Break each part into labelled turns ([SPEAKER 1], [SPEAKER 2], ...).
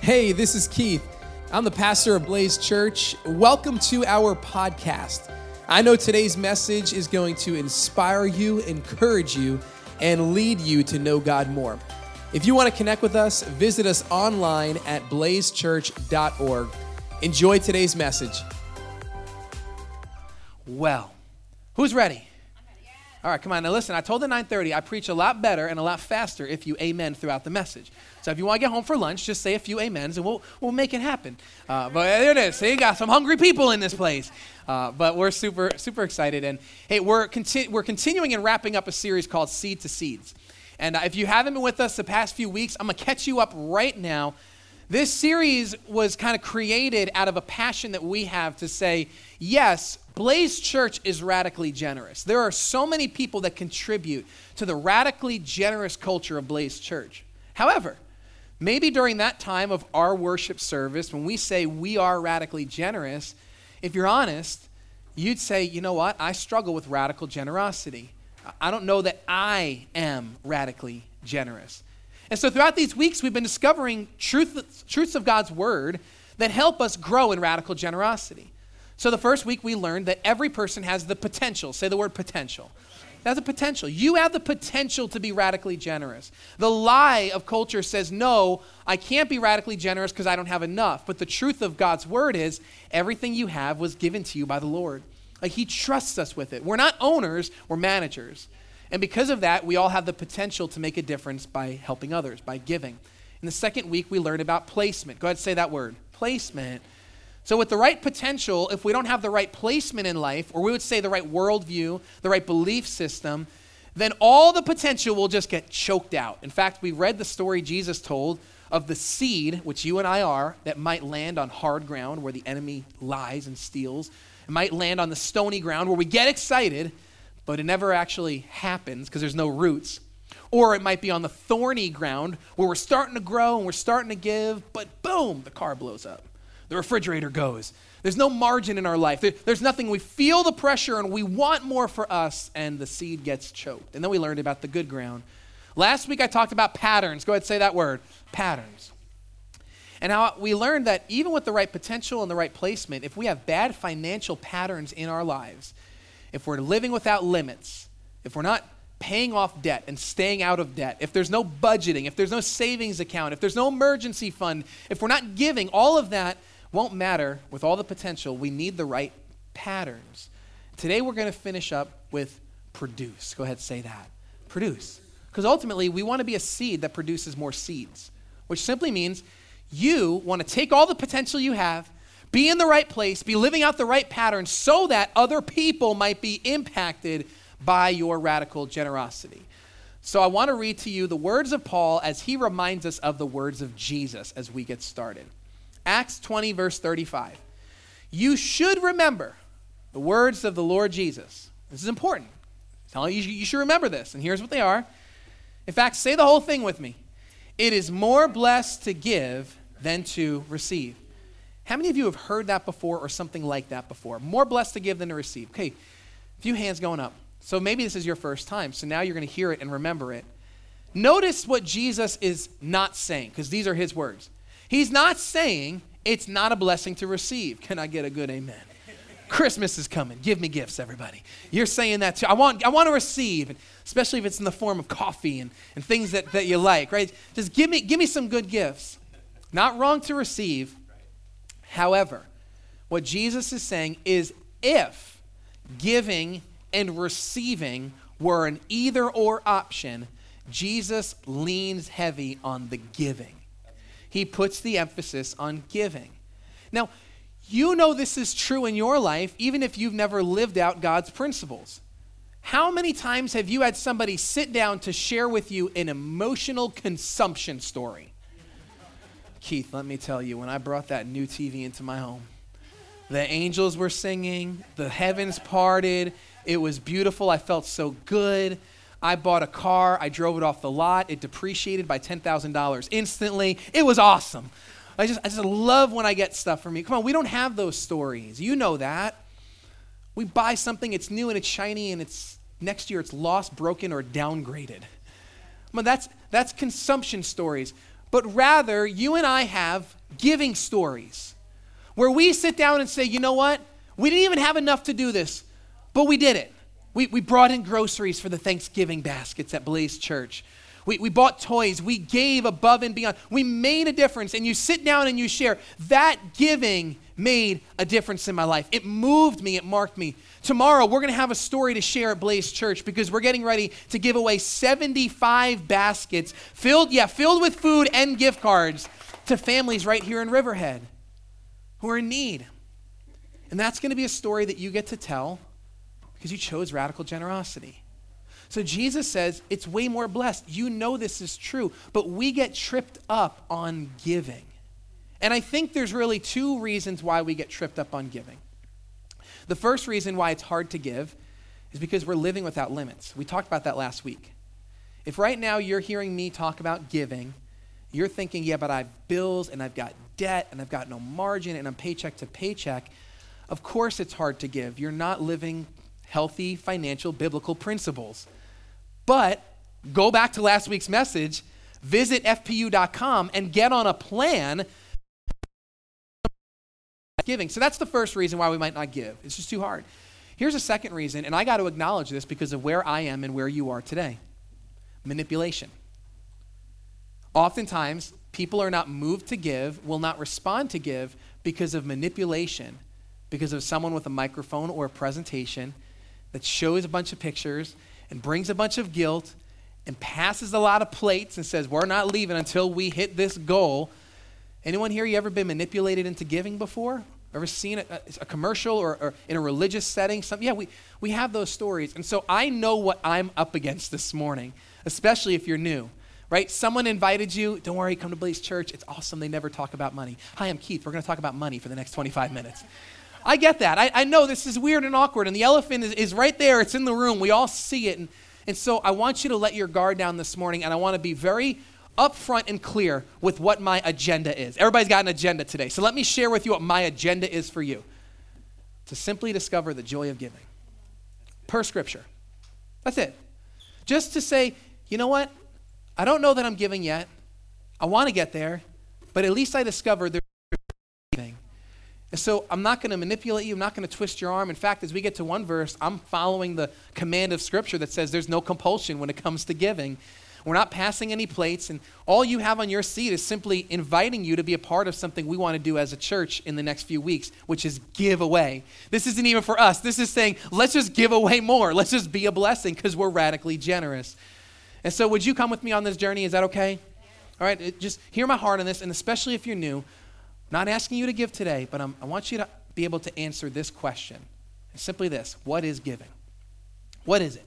[SPEAKER 1] Hey, this is Keith. I'm the pastor of Blaze Church. Welcome to our podcast. I know today's message is going to inspire you, encourage you, and lead you to know God more. If you want to connect with us, visit us online at blazechurch.org. Enjoy today's message.
[SPEAKER 2] Well, who's ready? All right, come on. Now listen, I told the 9:30 I preach a lot better and a lot faster if you amen throughout the message. So if you want to get home for lunch, just say a few amens and we'll, we'll make it happen. Uh, but there it is. See, got some hungry people in this place. Uh, but we're super super excited and hey, we're conti- we're continuing and wrapping up a series called Seed to Seeds. And uh, if you haven't been with us the past few weeks, I'm gonna catch you up right now. This series was kind of created out of a passion that we have to say, yes, Blaze Church is radically generous. There are so many people that contribute to the radically generous culture of Blaze Church. However, maybe during that time of our worship service, when we say we are radically generous, if you're honest, you'd say, you know what? I struggle with radical generosity. I don't know that I am radically generous. And so throughout these weeks, we've been discovering truth, truths of God's word that help us grow in radical generosity. So the first week, we learned that every person has the potential. Say the word potential. That's a potential. You have the potential to be radically generous. The lie of culture says, no, I can't be radically generous because I don't have enough. But the truth of God's word is everything you have was given to you by the Lord. Like He trusts us with it. We're not owners, we're managers. And because of that, we all have the potential to make a difference by helping others, by giving. In the second week, we learned about placement. Go ahead and say that word placement. So, with the right potential, if we don't have the right placement in life, or we would say the right worldview, the right belief system, then all the potential will just get choked out. In fact, we read the story Jesus told of the seed, which you and I are, that might land on hard ground where the enemy lies and steals. It might land on the stony ground where we get excited but it never actually happens because there's no roots. Or it might be on the thorny ground where we're starting to grow and we're starting to give, but boom, the car blows up. The refrigerator goes. There's no margin in our life. There, there's nothing. We feel the pressure and we want more for us, and the seed gets choked. And then we learned about the good ground. Last week I talked about patterns. Go ahead, say that word patterns. And how we learned that even with the right potential and the right placement, if we have bad financial patterns in our lives, if we're living without limits, if we're not paying off debt and staying out of debt, if there's no budgeting, if there's no savings account, if there's no emergency fund, if we're not giving, all of that won't matter with all the potential. We need the right patterns. Today we're going to finish up with produce. Go ahead, say that. Produce. Because ultimately, we want to be a seed that produces more seeds, which simply means you want to take all the potential you have be in the right place, be living out the right pattern so that other people might be impacted by your radical generosity. So I want to read to you the words of Paul as he reminds us of the words of Jesus as we get started. Acts 20, verse 35. You should remember the words of the Lord Jesus. This is important. you, you should remember this, and here's what they are. In fact, say the whole thing with me. It is more blessed to give than to receive. How many of you have heard that before or something like that before? More blessed to give than to receive. Okay, a few hands going up. So maybe this is your first time. So now you're going to hear it and remember it. Notice what Jesus is not saying, because these are his words. He's not saying it's not a blessing to receive. Can I get a good amen? Christmas is coming. Give me gifts, everybody. You're saying that too. I want, I want to receive, especially if it's in the form of coffee and, and things that, that you like, right? Just give me, give me some good gifts. Not wrong to receive, However, what Jesus is saying is if giving and receiving were an either or option, Jesus leans heavy on the giving. He puts the emphasis on giving. Now, you know this is true in your life, even if you've never lived out God's principles. How many times have you had somebody sit down to share with you an emotional consumption story? Keith, let me tell you, when I brought that new TV into my home, the angels were singing, the heavens parted, it was beautiful. I felt so good. I bought a car, I drove it off the lot, it depreciated by $10,000 instantly. It was awesome. I just, I just love when I get stuff from you. Come on, we don't have those stories. You know that. We buy something, it's new and it's shiny, and it's next year it's lost, broken, or downgraded. Well, that's, that's consumption stories. but rather you and I have giving stories where we sit down and say, you know what? We didn't even have enough to do this, but we did it. We, we brought in groceries for the Thanksgiving baskets at Blaze Church. We, we bought toys. We gave above and beyond. We made a difference. And you sit down and you share. That giving made a difference in my life. It moved me, it marked me. Tomorrow, we're going to have a story to share at Blaze Church because we're getting ready to give away 75 baskets filled, yeah, filled with food and gift cards to families right here in Riverhead who are in need. And that's going to be a story that you get to tell because you chose radical generosity. So Jesus says it's way more blessed. You know this is true, but we get tripped up on giving. And I think there's really two reasons why we get tripped up on giving. The first reason why it's hard to give is because we're living without limits. We talked about that last week. If right now you're hearing me talk about giving, you're thinking, yeah, but I have bills and I've got debt and I've got no margin and I'm paycheck to paycheck. Of course it's hard to give. You're not living healthy financial biblical principles. But go back to last week's message, visit fpu.com and get on a plan giving. So that's the first reason why we might not give. It's just too hard. Here's a second reason, and I got to acknowledge this because of where I am and where you are today manipulation. Oftentimes, people are not moved to give, will not respond to give because of manipulation, because of someone with a microphone or a presentation that shows a bunch of pictures and brings a bunch of guilt and passes a lot of plates and says, We're not leaving until we hit this goal. Anyone here, you ever been manipulated into giving before? Ever seen a, a commercial or, or, in a religious setting? Some, yeah, we, we have those stories. And so I know what I'm up against this morning, especially if you're new, right? Someone invited you. Don't worry, come to Blaze Church. It's awesome. They never talk about money. Hi, I'm Keith. We're going to talk about money for the next 25 minutes. I get that. I, I know this is weird and awkward, and the elephant is, is right there. It's in the room. We all see it. And, and so I want you to let your guard down this morning, and I want to be very upfront and clear with what my agenda is. Everybody's got an agenda today. So let me share with you what my agenda is for you to simply discover the joy of giving per scripture. That's it. Just to say, you know what? I don't know that I'm giving yet. I want to get there, but at least I discovered there's. And so I'm not going to manipulate you. I'm not going to twist your arm. In fact, as we get to one verse, I'm following the command of Scripture that says there's no compulsion when it comes to giving. We're not passing any plates, and all you have on your seat is simply inviting you to be a part of something we want to do as a church in the next few weeks, which is give away. This isn't even for us. This is saying, let's just give away more. Let's just be a blessing because we're radically generous. And so, would you come with me on this journey? Is that okay? All right, just hear my heart on this, and especially if you're new, not asking you to give today, but I'm, i want you to be able to answer this question. It's simply this What is giving? What is it?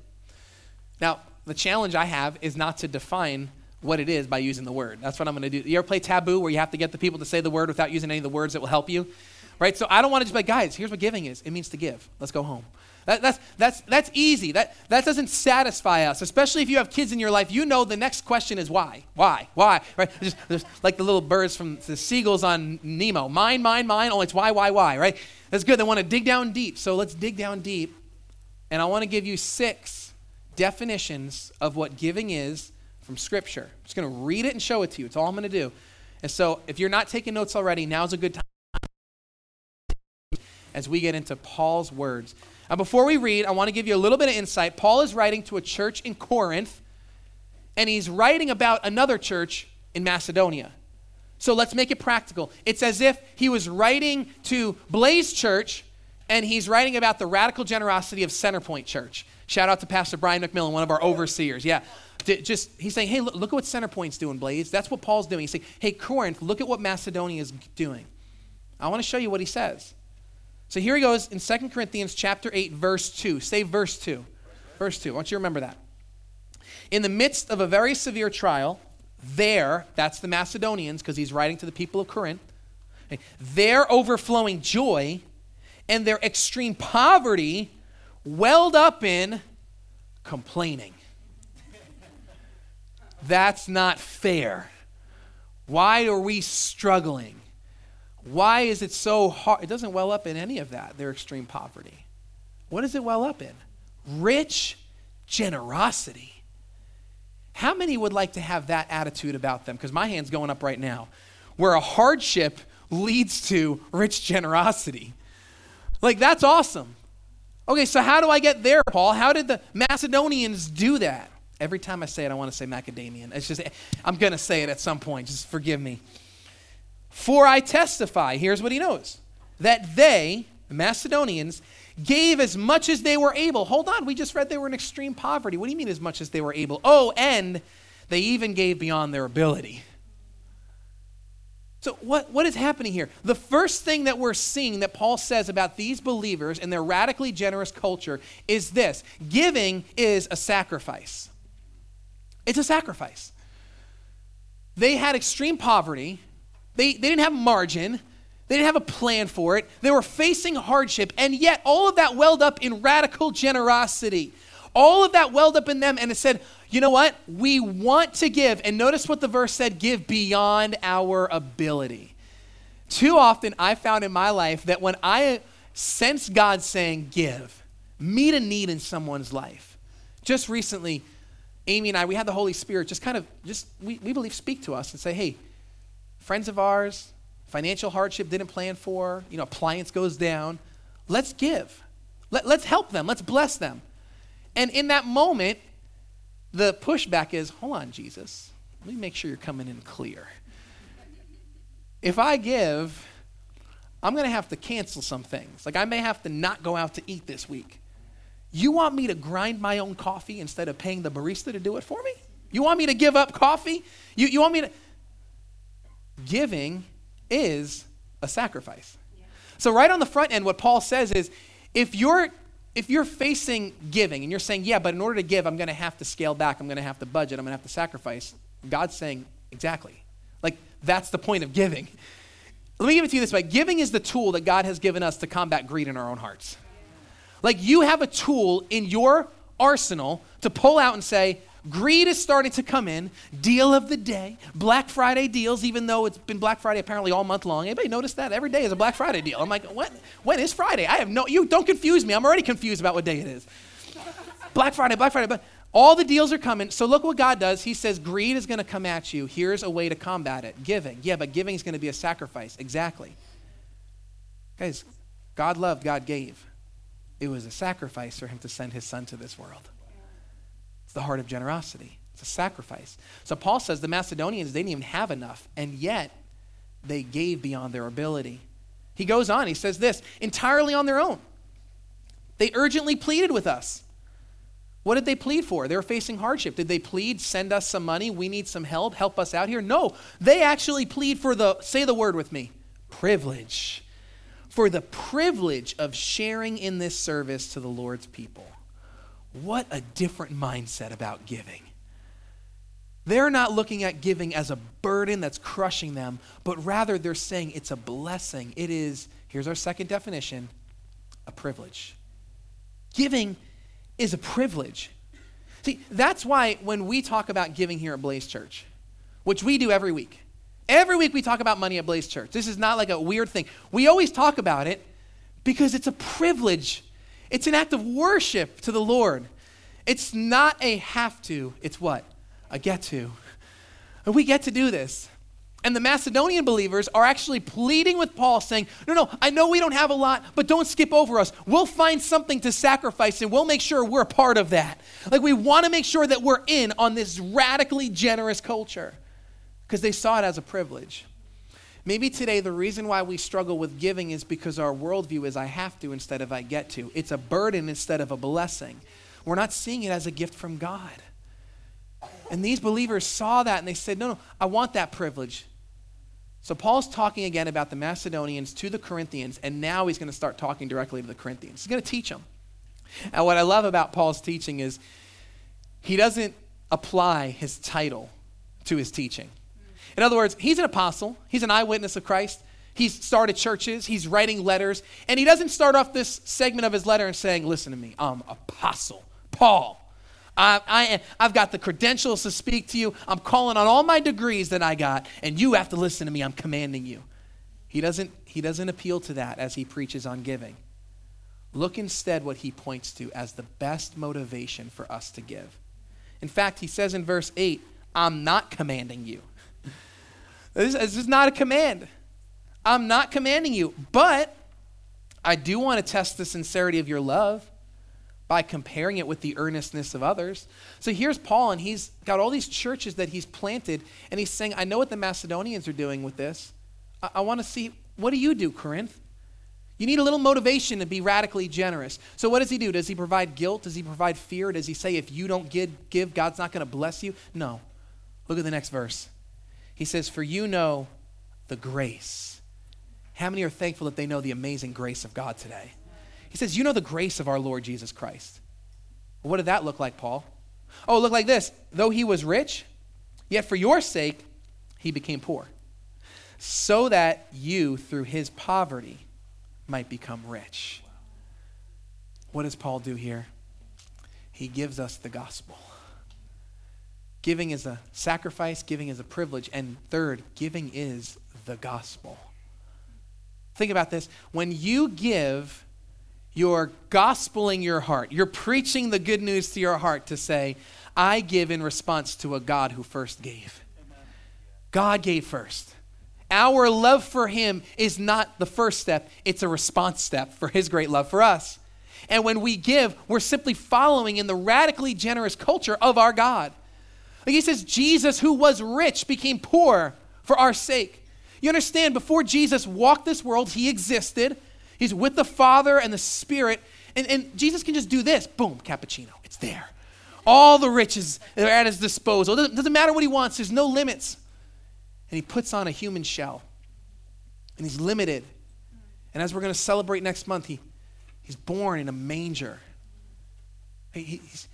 [SPEAKER 2] Now, the challenge I have is not to define what it is by using the word. That's what I'm going to do. You ever play taboo where you have to get the people to say the word without using any of the words that will help you? Right? So I don't want to just be like, guys, here's what giving is. It means to give. Let's go home. That, that's, that's, that's easy. That, that doesn't satisfy us, especially if you have kids in your life. You know the next question is why? Why? Why? Right? Just, just like the little birds from the seagulls on Nemo. Mine, mine, mine. Oh, it's why, why, why, right? That's good. They want to dig down deep. So let's dig down deep. And I want to give you six definitions of what giving is from Scripture. I'm just going to read it and show it to you. It's all I'm going to do. And so if you're not taking notes already, now's a good time as we get into Paul's words. Now, before we read, I want to give you a little bit of insight. Paul is writing to a church in Corinth, and he's writing about another church in Macedonia. So let's make it practical. It's as if he was writing to Blaze Church, and he's writing about the radical generosity of Centerpoint Church. Shout out to Pastor Brian McMillan, one of our overseers. Yeah. Just he's saying, hey, look, look at what Centerpoint's doing, Blaze. That's what Paul's doing. He's saying, hey, Corinth, look at what Macedonia is doing. I want to show you what he says. So here he goes in 2 Corinthians chapter 8, verse 2. Say verse 2. Verse 2. I want you to remember that. In the midst of a very severe trial, there, that's the Macedonians, because he's writing to the people of Corinth, their overflowing joy and their extreme poverty welled up in complaining. That's not fair. Why are we struggling? Why is it so hard? It doesn't well up in any of that, their extreme poverty. What does it well up in? Rich generosity. How many would like to have that attitude about them? Because my hand's going up right now. Where a hardship leads to rich generosity. Like, that's awesome. Okay, so how do I get there, Paul? How did the Macedonians do that? Every time I say it, I want to say Macadamian. It's just, I'm going to say it at some point. Just forgive me. For I testify, here's what he knows that they, the Macedonians, gave as much as they were able. Hold on, we just read they were in extreme poverty. What do you mean as much as they were able? Oh, and they even gave beyond their ability. So, what, what is happening here? The first thing that we're seeing that Paul says about these believers and their radically generous culture is this giving is a sacrifice. It's a sacrifice. They had extreme poverty, they, they didn't have margin, they didn't have a plan for it, they were facing hardship, and yet all of that welled up in radical generosity. All of that welled up in them, and it said, you know what? We want to give. And notice what the verse said give beyond our ability. Too often, I found in my life that when I sense God saying give, meet a need in someone's life. Just recently, Amy and I, we had the Holy Spirit just kind of, just, we, we believe, speak to us and say, hey, friends of ours, financial hardship didn't plan for, you know, appliance goes down. Let's give. Let, let's help them. Let's bless them. And in that moment, the pushback is hold on, Jesus. Let me make sure you're coming in clear. If I give, I'm going to have to cancel some things. Like I may have to not go out to eat this week. You want me to grind my own coffee instead of paying the barista to do it for me? You want me to give up coffee? You, you want me to. Giving is a sacrifice. So, right on the front end, what Paul says is if you're if you're facing giving and you're saying, yeah, but in order to give, I'm going to have to scale back, I'm going to have to budget, I'm going to have to sacrifice, God's saying, exactly. Like, that's the point of giving. Let me give it to you this way giving is the tool that God has given us to combat greed in our own hearts. Like, you have a tool in your arsenal to pull out and say, Greed is starting to come in. Deal of the day. Black Friday deals, even though it's been Black Friday apparently all month long. Anybody notice that? Every day is a Black Friday deal. I'm like, what? When is Friday? I have no, you don't confuse me. I'm already confused about what day it is. Black Friday, Black Friday. But all the deals are coming. So look what God does. He says, greed is going to come at you. Here's a way to combat it giving. Yeah, but giving is going to be a sacrifice. Exactly. Guys, God loved, God gave. It was a sacrifice for him to send his son to this world. It's the heart of generosity. It's a sacrifice. So Paul says the Macedonians, they didn't even have enough, and yet they gave beyond their ability. He goes on, he says this entirely on their own. They urgently pleaded with us. What did they plead for? They were facing hardship. Did they plead, send us some money? We need some help. Help us out here? No. They actually plead for the, say the word with me, privilege. For the privilege of sharing in this service to the Lord's people. What a different mindset about giving. They're not looking at giving as a burden that's crushing them, but rather they're saying it's a blessing. It is, here's our second definition, a privilege. Giving is a privilege. See, that's why when we talk about giving here at Blaze Church, which we do every week, every week we talk about money at Blaze Church. This is not like a weird thing. We always talk about it because it's a privilege it's an act of worship to the Lord. It's not a have to, it's what? A get to. And we get to do this. And the Macedonian believers are actually pleading with Paul, saying, No, no, I know we don't have a lot, but don't skip over us. We'll find something to sacrifice and we'll make sure we're a part of that. Like, we want to make sure that we're in on this radically generous culture because they saw it as a privilege. Maybe today the reason why we struggle with giving is because our worldview is I have to instead of I get to. It's a burden instead of a blessing. We're not seeing it as a gift from God. And these believers saw that and they said, No, no, I want that privilege. So Paul's talking again about the Macedonians to the Corinthians, and now he's going to start talking directly to the Corinthians. He's going to teach them. And what I love about Paul's teaching is he doesn't apply his title to his teaching. In other words, he's an apostle, he's an eyewitness of Christ. He's started churches, he's writing letters, and he doesn't start off this segment of his letter and saying, Listen to me, I'm apostle, Paul. I, I, I've got the credentials to speak to you. I'm calling on all my degrees that I got, and you have to listen to me. I'm commanding you. He doesn't, he doesn't appeal to that as he preaches on giving. Look instead what he points to as the best motivation for us to give. In fact, he says in verse 8, I'm not commanding you. This, this is not a command. I'm not commanding you, but I do want to test the sincerity of your love by comparing it with the earnestness of others. So here's Paul, and he's got all these churches that he's planted, and he's saying, I know what the Macedonians are doing with this. I, I want to see, what do you do, Corinth? You need a little motivation to be radically generous. So what does he do? Does he provide guilt? Does he provide fear? Does he say if you don't give, give God's not going to bless you? No. Look at the next verse. He says, For you know the grace. How many are thankful that they know the amazing grace of God today? He says, You know the grace of our Lord Jesus Christ. What did that look like, Paul? Oh, look like this. Though he was rich, yet for your sake he became poor, so that you, through his poverty, might become rich. What does Paul do here? He gives us the gospel. Giving is a sacrifice, giving is a privilege, and third, giving is the gospel. Think about this. When you give, you're gospeling your heart. You're preaching the good news to your heart to say, I give in response to a God who first gave. God gave first. Our love for Him is not the first step, it's a response step for His great love for us. And when we give, we're simply following in the radically generous culture of our God. Like he says, Jesus, who was rich, became poor for our sake. You understand, before Jesus walked this world, he existed. He's with the Father and the Spirit. And, and Jesus can just do this boom, cappuccino. It's there. All the riches are at his disposal. It doesn't, doesn't matter what he wants, there's no limits. And he puts on a human shell. And he's limited. And as we're going to celebrate next month, he, he's born in a manger. He, he's,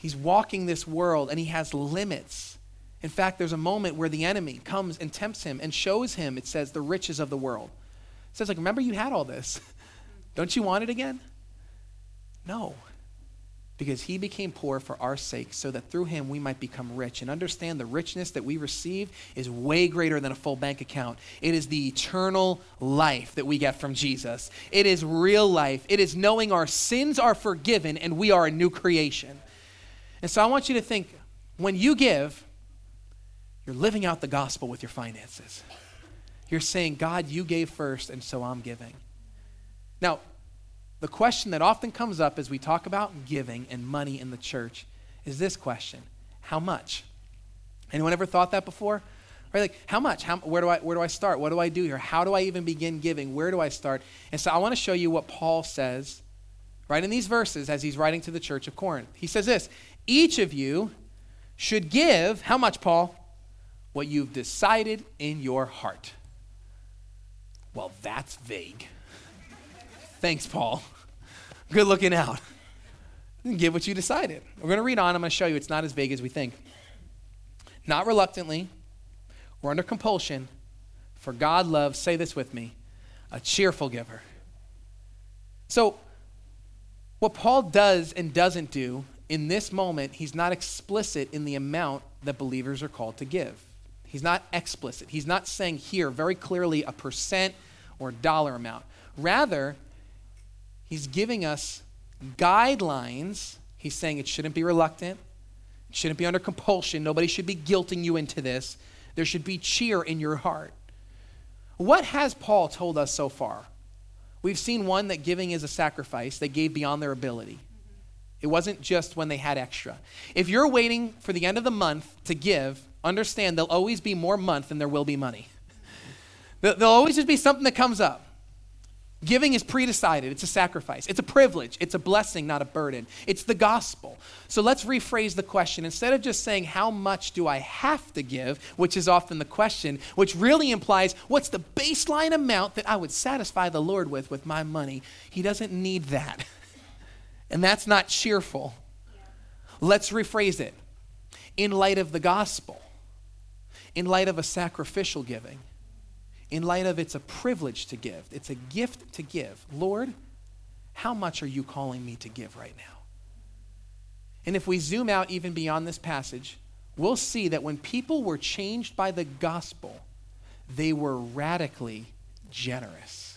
[SPEAKER 2] he's walking this world and he has limits. In fact, there's a moment where the enemy comes and tempts him and shows him, it says, the riches of the world. It says, like, remember you had all this. Don't you want it again? No. Because he became poor for our sake, so that through him we might become rich. And understand the richness that we receive is way greater than a full bank account. It is the eternal life that we get from Jesus. It is real life. It is knowing our sins are forgiven and we are a new creation. And so I want you to think when you give, you're living out the gospel with your finances. You're saying, God, you gave first, and so I'm giving. Now, the question that often comes up as we talk about giving and money in the church is this question How much? Anyone ever thought that before? Right? Like, how much? How, where, do I, where do I start? What do I do here? How do I even begin giving? Where do I start? And so I want to show you what Paul says right in these verses as he's writing to the church of Corinth. He says this Each of you should give, how much, Paul? what you've decided in your heart. Well, that's vague. Thanks, Paul. Good looking out. Give what you decided. We're going to read on. I'm going to show you it's not as vague as we think. Not reluctantly or under compulsion, for God loves, say this with me, a cheerful giver. So, what Paul does and doesn't do in this moment, he's not explicit in the amount that believers are called to give. He's not explicit. He's not saying here very clearly a percent or dollar amount. Rather, he's giving us guidelines. He's saying it shouldn't be reluctant, it shouldn't be under compulsion. Nobody should be guilting you into this. There should be cheer in your heart. What has Paul told us so far? We've seen one that giving is a sacrifice. They gave beyond their ability. It wasn't just when they had extra. If you're waiting for the end of the month to give, understand there'll always be more month than there will be money. There'll always just be something that comes up. Giving is pre-decided. It's a sacrifice. It's a privilege. It's a blessing, not a burden. It's the gospel. So let's rephrase the question. Instead of just saying, how much do I have to give, which is often the question, which really implies, what's the baseline amount that I would satisfy the Lord with with my money? He doesn't need that. And that's not cheerful. Let's rephrase it. In light of the gospel, in light of a sacrificial giving, in light of it's a privilege to give, it's a gift to give. Lord, how much are you calling me to give right now? And if we zoom out even beyond this passage, we'll see that when people were changed by the gospel, they were radically generous.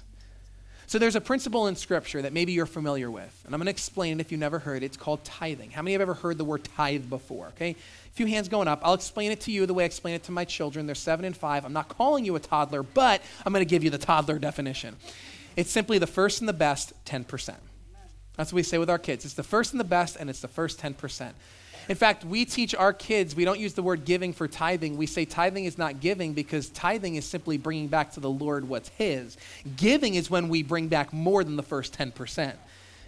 [SPEAKER 2] So there's a principle in Scripture that maybe you're familiar with, and I'm going to explain it if you've never heard it. It's called tithing. How many have ever heard the word tithe before? Okay, a few hands going up. I'll explain it to you the way I explain it to my children. They're seven and five. I'm not calling you a toddler, but I'm going to give you the toddler definition. It's simply the first and the best 10%. That's what we say with our kids. It's the first and the best, and it's the first 10%. In fact, we teach our kids, we don't use the word giving for tithing. We say tithing is not giving because tithing is simply bringing back to the Lord what's His. Giving is when we bring back more than the first 10%.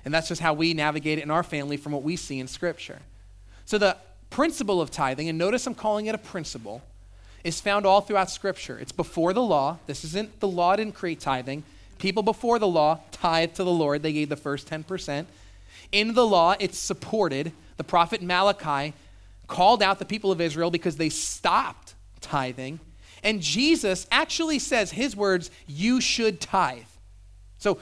[SPEAKER 2] And that's just how we navigate it in our family from what we see in Scripture. So the principle of tithing, and notice I'm calling it a principle, is found all throughout Scripture. It's before the law. This isn't the law didn't create tithing. People before the law tithed to the Lord, they gave the first 10%. In the law, it's supported the prophet Malachi called out the people of Israel because they stopped tithing. And Jesus actually says his words, you should tithe. So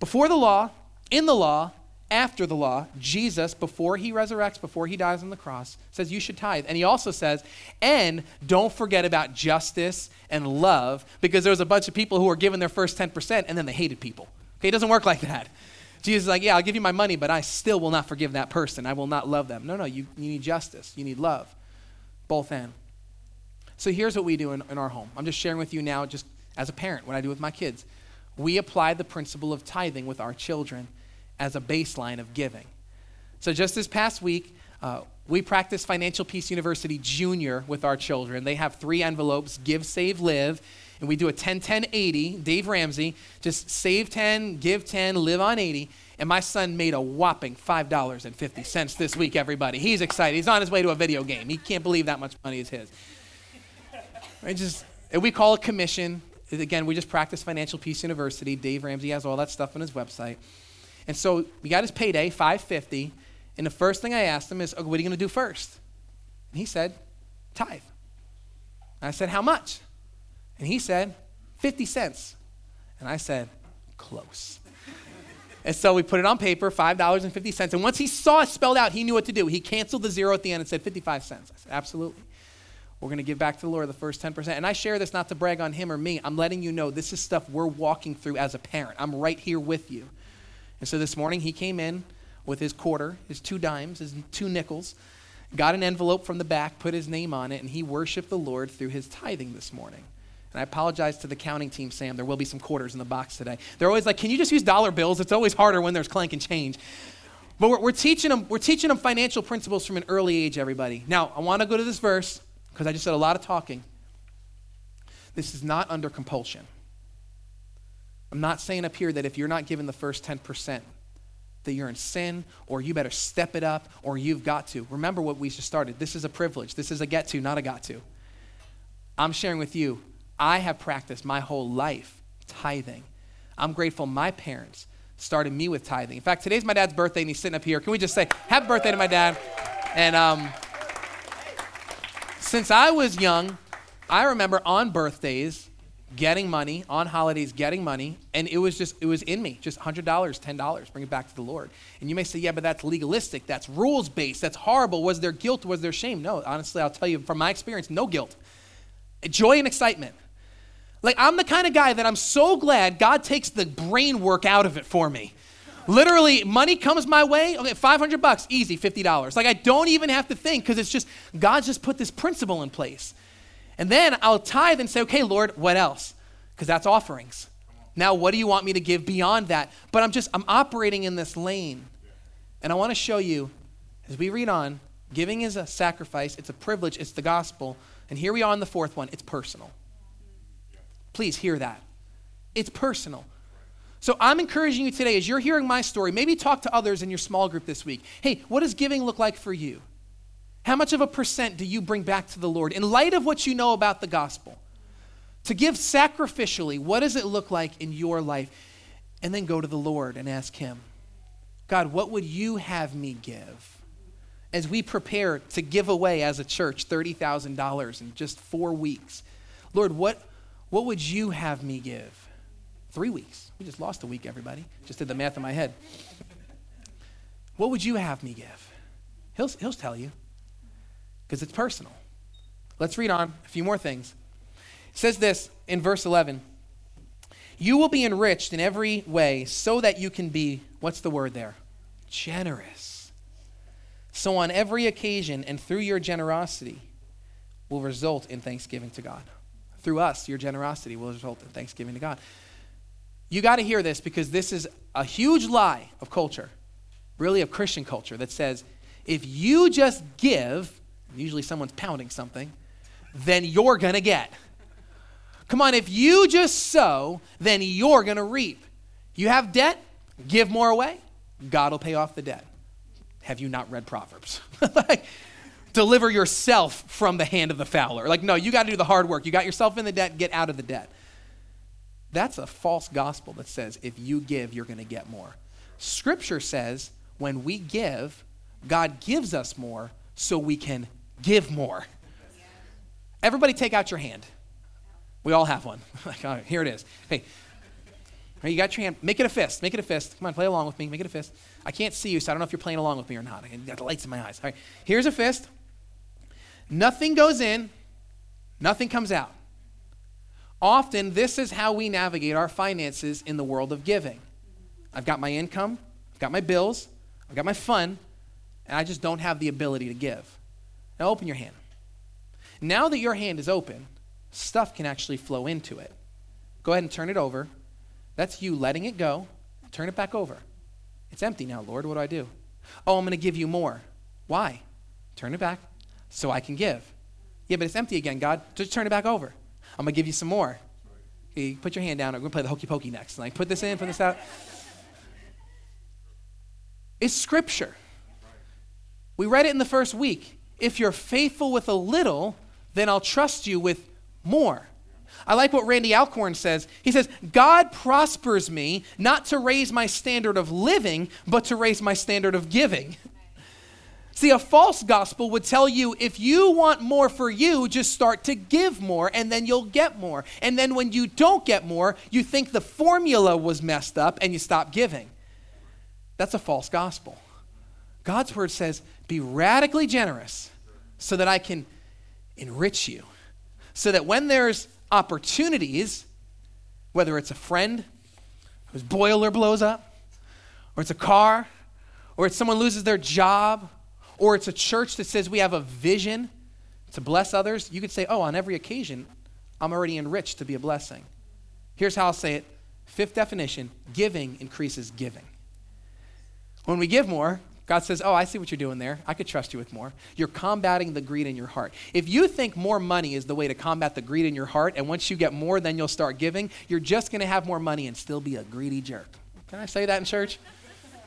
[SPEAKER 2] before the law, in the law, after the law, Jesus, before he resurrects, before he dies on the cross, says you should tithe. And he also says, and don't forget about justice and love, because there was a bunch of people who were given their first 10% and then they hated people. Okay, it doesn't work like that. Jesus is like, yeah, I'll give you my money, but I still will not forgive that person. I will not love them. No, no, you, you need justice. You need love. Both and. So here's what we do in, in our home. I'm just sharing with you now, just as a parent, what I do with my kids. We apply the principle of tithing with our children as a baseline of giving. So just this past week, uh, we practice Financial Peace University Junior with our children. They have three envelopes give, save, live and we do a 10 10 80, Dave Ramsey, just save 10, give 10, live on 80. And my son made a whopping $5.50 this week, everybody. He's excited. He's on his way to a video game. He can't believe that much money is his. Just, we call it commission. Again, we just practice Financial Peace University. Dave Ramsey has all that stuff on his website. And so we got his payday, 550. And the first thing I asked him is, oh, what are you going to do first? And he said, tithe. And I said, how much? And he said, 50 cents. And I said, close. and so we put it on paper, $5.50. And once he saw it spelled out, he knew what to do. He canceled the zero at the end and said 55 cents. I said, absolutely. We're going to give back to the Lord the first 10%. And I share this not to brag on him or me. I'm letting you know this is stuff we're walking through as a parent. I'm right here with you. And so this morning he came in with his quarter, his two dimes, his two nickels, got an envelope from the back, put his name on it, and he worshiped the Lord through his tithing this morning. And I apologize to the counting team, Sam. There will be some quarters in the box today. They're always like, can you just use dollar bills? It's always harder when there's clank and change. But we're, we're, teaching them, we're teaching them financial principles from an early age, everybody. Now, I want to go to this verse because I just said a lot of talking. This is not under compulsion. I'm not saying up here that if you're not given the first 10%, that you're in sin or you better step it up or you've got to. Remember what we just started. This is a privilege. This is a get to, not a got to. I'm sharing with you I have practiced my whole life tithing. I'm grateful my parents started me with tithing. In fact, today's my dad's birthday, and he's sitting up here. Can we just say, Happy birthday to my dad? And um, since I was young, I remember on birthdays getting money, on holidays getting money, and it was just, it was in me, just $100, $10, bring it back to the Lord. And you may say, yeah, but that's legalistic, that's rules based, that's horrible. Was there guilt, was there shame? No, honestly, I'll tell you from my experience, no guilt. Joy and excitement. Like, I'm the kind of guy that I'm so glad God takes the brain work out of it for me. Literally, money comes my way, okay, 500 bucks, easy, $50. Like, I don't even have to think because it's just, God just put this principle in place. And then I'll tithe and say, okay, Lord, what else? Because that's offerings. Now, what do you want me to give beyond that? But I'm just, I'm operating in this lane. And I want to show you, as we read on, giving is a sacrifice, it's a privilege, it's the gospel. And here we are on the fourth one, it's personal. Please hear that. It's personal. So I'm encouraging you today, as you're hearing my story, maybe talk to others in your small group this week. Hey, what does giving look like for you? How much of a percent do you bring back to the Lord in light of what you know about the gospel? To give sacrificially, what does it look like in your life? And then go to the Lord and ask Him, God, what would you have me give? As we prepare to give away as a church $30,000 in just four weeks, Lord, what, what would you have me give? Three weeks. We just lost a week, everybody. Just did the math in my head. What would you have me give? He'll, he'll tell you because it's personal. Let's read on a few more things. It says this in verse 11 You will be enriched in every way so that you can be, what's the word there? Generous. So, on every occasion and through your generosity, will result in thanksgiving to God. Through us, your generosity will result in thanksgiving to God. You got to hear this because this is a huge lie of culture, really of Christian culture, that says if you just give, usually someone's pounding something, then you're going to get. Come on, if you just sow, then you're going to reap. You have debt, give more away, God will pay off the debt. Have you not read Proverbs? like, deliver yourself from the hand of the fowler. Like, no, you got to do the hard work. You got yourself in the debt, get out of the debt. That's a false gospel that says if you give, you're going to get more. Scripture says when we give, God gives us more so we can give more. Everybody take out your hand. We all have one. like, all right, here it is. Hey, you got your hand. Make it a fist. Make it a fist. Come on, play along with me. Make it a fist. I can't see you, so I don't know if you're playing along with me or not. I got the lights in my eyes. All right, here's a fist. Nothing goes in, nothing comes out. Often, this is how we navigate our finances in the world of giving. I've got my income, I've got my bills, I've got my fun, and I just don't have the ability to give. Now, open your hand. Now that your hand is open, stuff can actually flow into it. Go ahead and turn it over. That's you letting it go. Turn it back over. It's empty now, Lord. What do I do? Oh, I'm going to give you more. Why? Turn it back so I can give. Yeah, but it's empty again, God. Just turn it back over. I'm going to give you some more. Okay, put your hand down. We're going to play the hokey pokey next. Like, put this in, put this out. It's scripture. We read it in the first week. If you're faithful with a little, then I'll trust you with more. I like what Randy Alcorn says. He says, God prospers me not to raise my standard of living, but to raise my standard of giving. See, a false gospel would tell you if you want more for you, just start to give more and then you'll get more. And then when you don't get more, you think the formula was messed up and you stop giving. That's a false gospel. God's word says, be radically generous so that I can enrich you. So that when there's opportunities, whether it's a friend whose boiler blows up, or it's a car, or it's someone loses their job, or it's a church that says we have a vision to bless others, you could say, oh, on every occasion, I'm already enriched to be a blessing. Here's how I'll say it. Fifth definition giving increases giving. When we give more, God says, Oh, I see what you're doing there. I could trust you with more. You're combating the greed in your heart. If you think more money is the way to combat the greed in your heart, and once you get more, then you'll start giving, you're just going to have more money and still be a greedy jerk. Can I say that in church?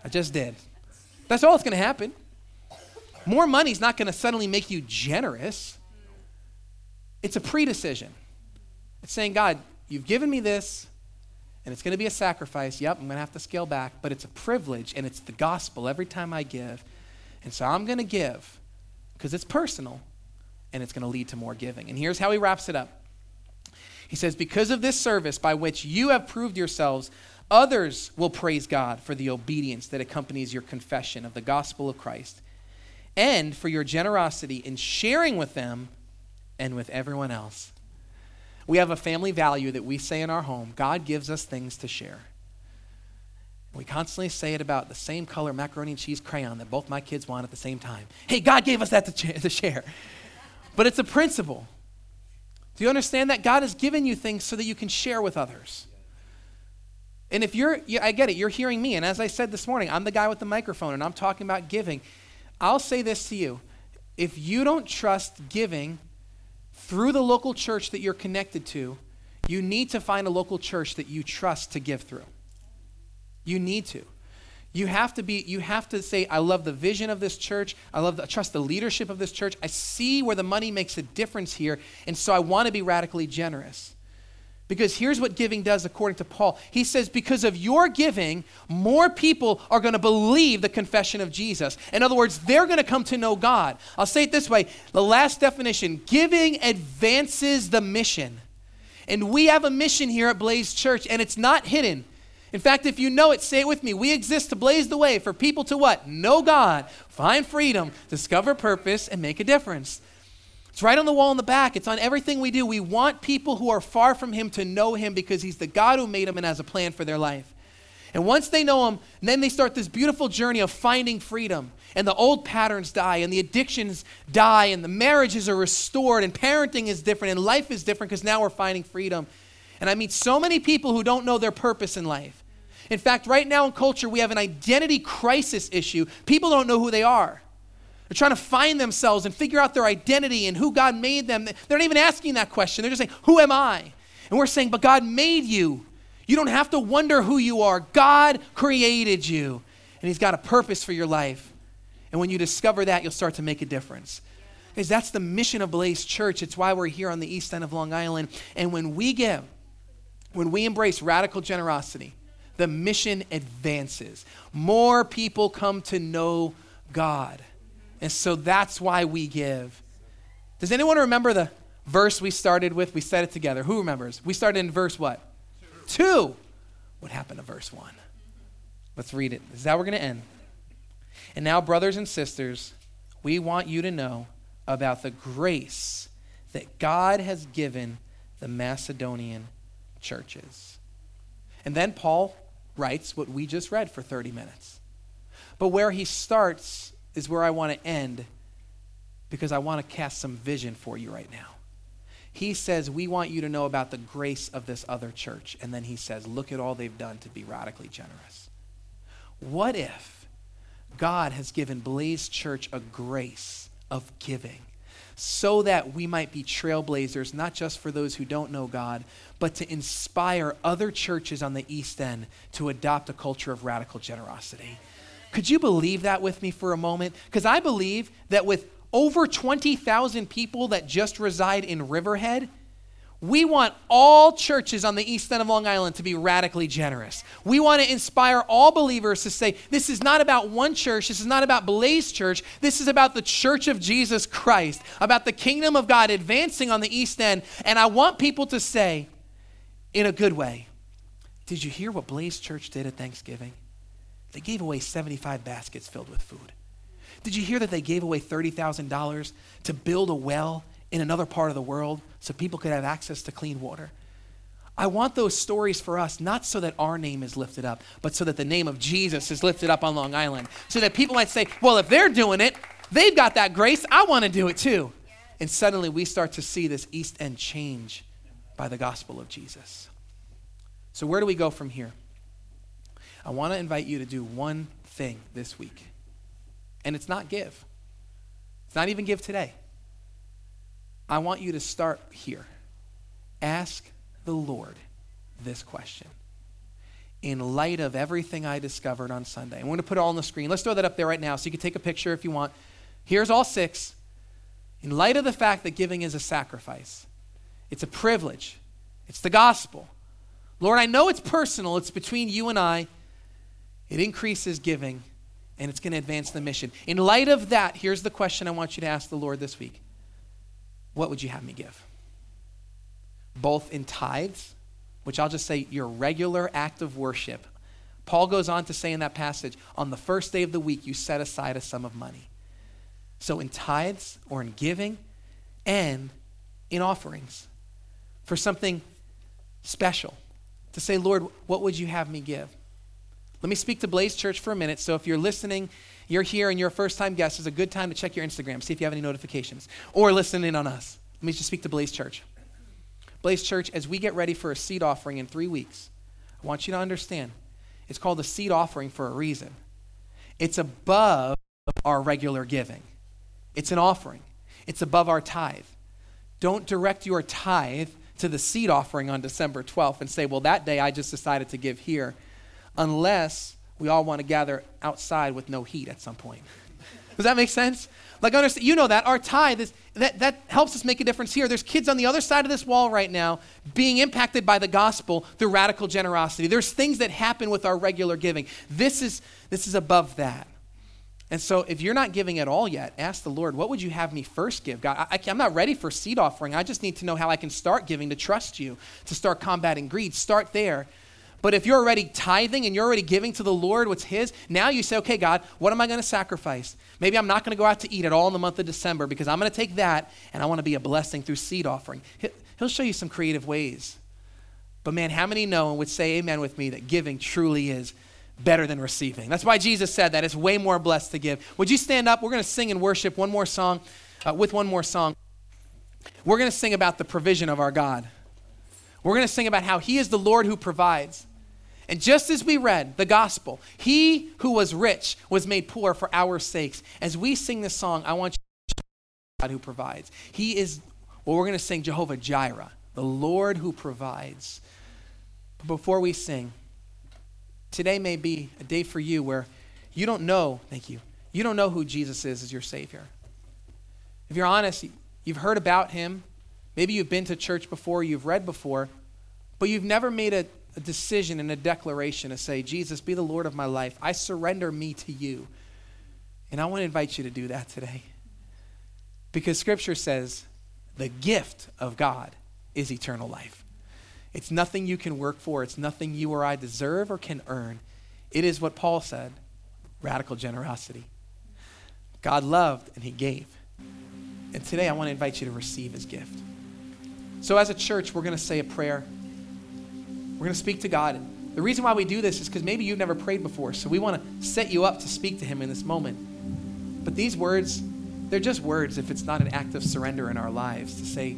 [SPEAKER 2] I just did. That's all that's going to happen. More money is not going to suddenly make you generous. It's a predecision. It's saying, God, you've given me this and it's going to be a sacrifice. Yep, I'm going to have to scale back, but it's a privilege and it's the gospel every time I give. And so I'm going to give because it's personal and it's going to lead to more giving. And here's how he wraps it up He says, Because of this service by which you have proved yourselves, others will praise God for the obedience that accompanies your confession of the gospel of Christ and for your generosity in sharing with them and with everyone else. We have a family value that we say in our home God gives us things to share. We constantly say it about the same color macaroni and cheese crayon that both my kids want at the same time. Hey, God gave us that to, to share. But it's a principle. Do you understand that? God has given you things so that you can share with others. And if you're, I get it, you're hearing me. And as I said this morning, I'm the guy with the microphone and I'm talking about giving. I'll say this to you. If you don't trust giving through the local church that you're connected to, you need to find a local church that you trust to give through. You need to. You have to be you have to say I love the vision of this church. I love the, I trust the leadership of this church. I see where the money makes a difference here and so I want to be radically generous. Because here's what giving does according to Paul. He says, because of your giving, more people are going to believe the confession of Jesus. In other words, they're going to come to know God. I'll say it this way the last definition giving advances the mission. And we have a mission here at Blaze Church, and it's not hidden. In fact, if you know it, say it with me. We exist to blaze the way for people to what? Know God, find freedom, discover purpose, and make a difference. It's right on the wall in the back. It's on everything we do. We want people who are far from Him to know Him because He's the God who made them and has a plan for their life. And once they know Him, then they start this beautiful journey of finding freedom. And the old patterns die, and the addictions die, and the marriages are restored, and parenting is different, and life is different because now we're finding freedom. And I meet so many people who don't know their purpose in life. In fact, right now in culture, we have an identity crisis issue. People don't know who they are. They're trying to find themselves and figure out their identity and who God made them. They're not even asking that question. They're just saying, Who am I? And we're saying, But God made you. You don't have to wonder who you are. God created you, and He's got a purpose for your life. And when you discover that, you'll start to make a difference. Because that's the mission of Blaze Church. It's why we're here on the east end of Long Island. And when we give, when we embrace radical generosity, the mission advances. More people come to know God. And so that's why we give. Does anyone remember the verse we started with? We said it together. Who remembers? We started in verse what? Two. Two. What happened to verse one? Let's read it. Is how we're going to end. And now, brothers and sisters, we want you to know about the grace that God has given the Macedonian churches. And then Paul writes what we just read for 30 minutes. But where he starts is where I want to end because I want to cast some vision for you right now. He says, We want you to know about the grace of this other church. And then he says, Look at all they've done to be radically generous. What if God has given Blaze Church a grace of giving so that we might be trailblazers, not just for those who don't know God, but to inspire other churches on the East End to adopt a culture of radical generosity? Could you believe that with me for a moment? Because I believe that with over 20,000 people that just reside in Riverhead, we want all churches on the east end of Long Island to be radically generous. We want to inspire all believers to say, this is not about one church, this is not about Blaze Church, this is about the church of Jesus Christ, about the kingdom of God advancing on the east end. And I want people to say, in a good way, did you hear what Blaze Church did at Thanksgiving? They gave away 75 baskets filled with food. Did you hear that they gave away $30,000 to build a well in another part of the world so people could have access to clean water? I want those stories for us, not so that our name is lifted up, but so that the name of Jesus is lifted up on Long Island. So that people might say, well, if they're doing it, they've got that grace, I want to do it too. And suddenly we start to see this East End change by the gospel of Jesus. So, where do we go from here? I want to invite you to do one thing this week. And it's not give, it's not even give today. I want you to start here. Ask the Lord this question. In light of everything I discovered on Sunday, I'm going to put it all on the screen. Let's throw that up there right now so you can take a picture if you want. Here's all six. In light of the fact that giving is a sacrifice, it's a privilege, it's the gospel. Lord, I know it's personal, it's between you and I. It increases giving, and it's going to advance the mission. In light of that, here's the question I want you to ask the Lord this week What would you have me give? Both in tithes, which I'll just say your regular act of worship. Paul goes on to say in that passage, on the first day of the week, you set aside a sum of money. So in tithes or in giving and in offerings for something special. To say, Lord, what would you have me give? Let me speak to Blaze Church for a minute. So if you're listening, you're here and you're a first time guest, it's a good time to check your Instagram, see if you have any notifications, or listen in on us. Let me just speak to Blaze Church. Blaze Church, as we get ready for a seed offering in three weeks, I want you to understand it's called a seed offering for a reason. It's above our regular giving, it's an offering, it's above our tithe. Don't direct your tithe to the seed offering on December 12th and say, well, that day I just decided to give here unless we all want to gather outside with no heat at some point. Does that make sense? Like, understand, you know that our tithe is that, that helps us make a difference here. There's kids on the other side of this wall right now being impacted by the gospel through radical generosity. There's things that happen with our regular giving. This is this is above that. And so, if you're not giving at all yet, ask the Lord, what would you have me first give? God, I, am not ready for seed offering. I just need to know how I can start giving to trust you, to start combating greed. Start there But if you're already tithing and you're already giving to the Lord what's His, now you say, okay, God, what am I going to sacrifice? Maybe I'm not going to go out to eat at all in the month of December because I'm going to take that and I want to be a blessing through seed offering. He'll show you some creative ways. But man, how many know and would say amen with me that giving truly is better than receiving? That's why Jesus said that. It's way more blessed to give. Would you stand up? We're going to sing and worship one more song, uh, with one more song. We're going to sing about the provision of our God. We're going to sing about how He is the Lord who provides. And just as we read the gospel, He who was rich was made poor for our sakes. As we sing this song, I want you to God who provides. He is, well, we're going to sing Jehovah Jireh, the Lord who provides. But before we sing, today may be a day for you where you don't know, thank you, you don't know who Jesus is as your Savior. If you're honest, you've heard about Him. Maybe you've been to church before, you've read before, but you've never made a, a decision and a declaration to say, Jesus, be the Lord of my life. I surrender me to you. And I want to invite you to do that today. Because Scripture says the gift of God is eternal life. It's nothing you can work for, it's nothing you or I deserve or can earn. It is what Paul said radical generosity. God loved and he gave. And today I want to invite you to receive his gift. So, as a church, we're going to say a prayer. We're going to speak to God. The reason why we do this is because maybe you've never prayed before. So, we want to set you up to speak to him in this moment. But these words, they're just words if it's not an act of surrender in our lives to say,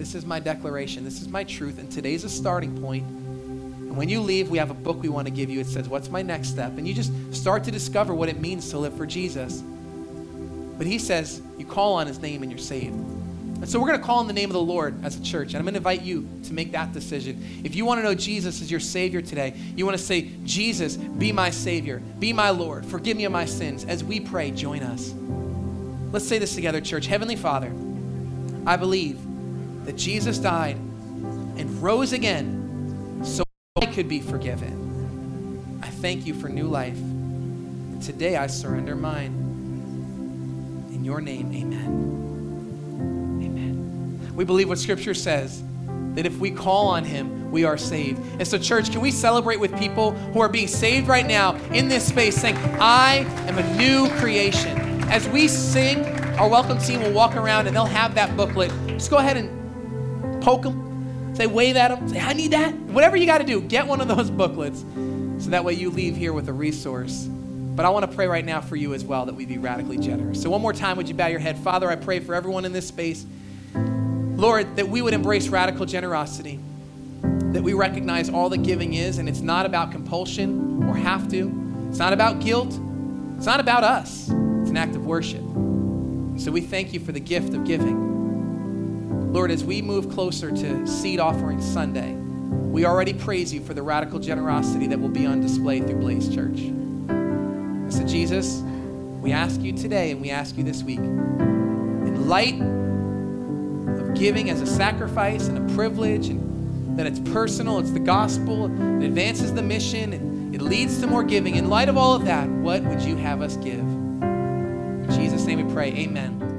[SPEAKER 2] this is my declaration. This is my truth. And today's a starting point. And when you leave, we have a book we want to give you. It says, What's my next step? And you just start to discover what it means to live for Jesus. But he says, You call on his name and you're saved. And so we're going to call on the name of the Lord as a church. And I'm going to invite you to make that decision. If you want to know Jesus as your Savior today, you want to say, Jesus, be my Savior, be my Lord, forgive me of my sins. As we pray, join us. Let's say this together, church. Heavenly Father, I believe that Jesus died and rose again so I could be forgiven. I thank you for new life. And today I surrender mine. In your name, amen. We believe what Scripture says that if we call on him, we are saved. And so, church, can we celebrate with people who are being saved right now in this space, saying, I am a new creation? As we sing, our welcome team will walk around and they'll have that booklet. Just go ahead and poke them, say, wave at them, say, I need that. Whatever you got to do, get one of those booklets so that way you leave here with a resource. But I want to pray right now for you as well that we be radically generous. So, one more time, would you bow your head? Father, I pray for everyone in this space, Lord, that we would embrace radical generosity, that we recognize all that giving is, and it's not about compulsion or have to, it's not about guilt, it's not about us, it's an act of worship. So, we thank you for the gift of giving. Lord, as we move closer to Seed Offering Sunday, we already praise you for the radical generosity that will be on display through Blaze Church. I said, Jesus, we ask you today and we ask you this week, in light giving as a sacrifice and a privilege, and that it's personal, it's the gospel, it advances the mission, it, it leads to more giving. In light of all of that, what would you have us give? In Jesus' name we pray, amen.